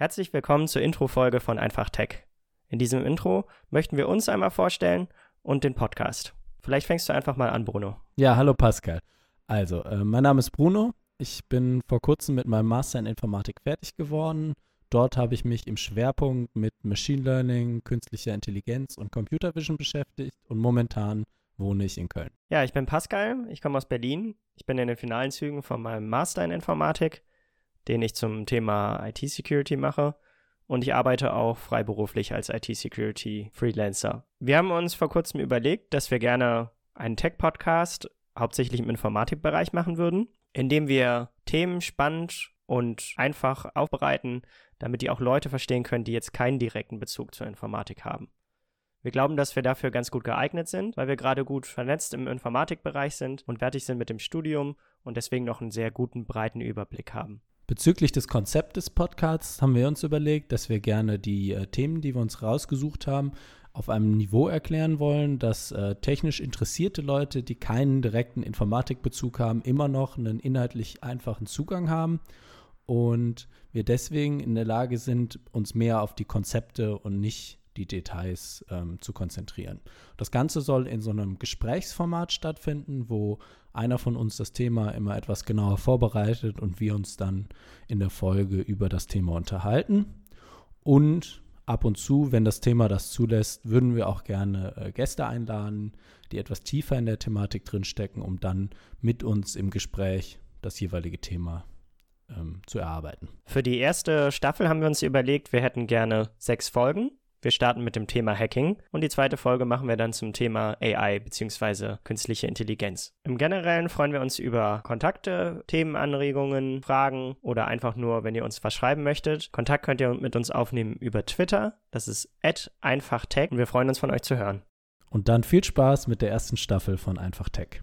Herzlich willkommen zur Intro-Folge von Einfach Tech. In diesem Intro möchten wir uns einmal vorstellen und den Podcast. Vielleicht fängst du einfach mal an, Bruno. Ja, hallo Pascal. Also, äh, mein Name ist Bruno. Ich bin vor kurzem mit meinem Master in Informatik fertig geworden. Dort habe ich mich im Schwerpunkt mit Machine Learning, künstlicher Intelligenz und Computer Vision beschäftigt und momentan wohne ich in Köln. Ja, ich bin Pascal, ich komme aus Berlin. Ich bin in den finalen Zügen von meinem Master in Informatik den ich zum Thema IT-Security mache. Und ich arbeite auch freiberuflich als IT-Security-Freelancer. Wir haben uns vor kurzem überlegt, dass wir gerne einen Tech-Podcast hauptsächlich im Informatikbereich machen würden, indem wir Themen spannend und einfach aufbereiten, damit die auch Leute verstehen können, die jetzt keinen direkten Bezug zur Informatik haben. Wir glauben, dass wir dafür ganz gut geeignet sind, weil wir gerade gut vernetzt im Informatikbereich sind und fertig sind mit dem Studium und deswegen noch einen sehr guten, breiten Überblick haben. Bezüglich des Konzepts des Podcasts haben wir uns überlegt, dass wir gerne die äh, Themen, die wir uns rausgesucht haben, auf einem Niveau erklären wollen, dass äh, technisch interessierte Leute, die keinen direkten Informatikbezug haben, immer noch einen inhaltlich einfachen Zugang haben und wir deswegen in der Lage sind, uns mehr auf die Konzepte und nicht die Details ähm, zu konzentrieren. Das Ganze soll in so einem Gesprächsformat stattfinden, wo einer von uns das Thema immer etwas genauer vorbereitet und wir uns dann in der Folge über das Thema unterhalten. Und ab und zu, wenn das Thema das zulässt, würden wir auch gerne äh, Gäste einladen, die etwas tiefer in der Thematik drinstecken, um dann mit uns im Gespräch das jeweilige Thema ähm, zu erarbeiten. Für die erste Staffel haben wir uns überlegt, wir hätten gerne sechs Folgen. Wir starten mit dem Thema Hacking und die zweite Folge machen wir dann zum Thema AI bzw. künstliche Intelligenz. Im Generellen freuen wir uns über Kontakte, Themenanregungen, Fragen oder einfach nur, wenn ihr uns was schreiben möchtet. Kontakt könnt ihr mit uns aufnehmen über Twitter. Das ist einfachtech und wir freuen uns von euch zu hören. Und dann viel Spaß mit der ersten Staffel von Einfach Tech.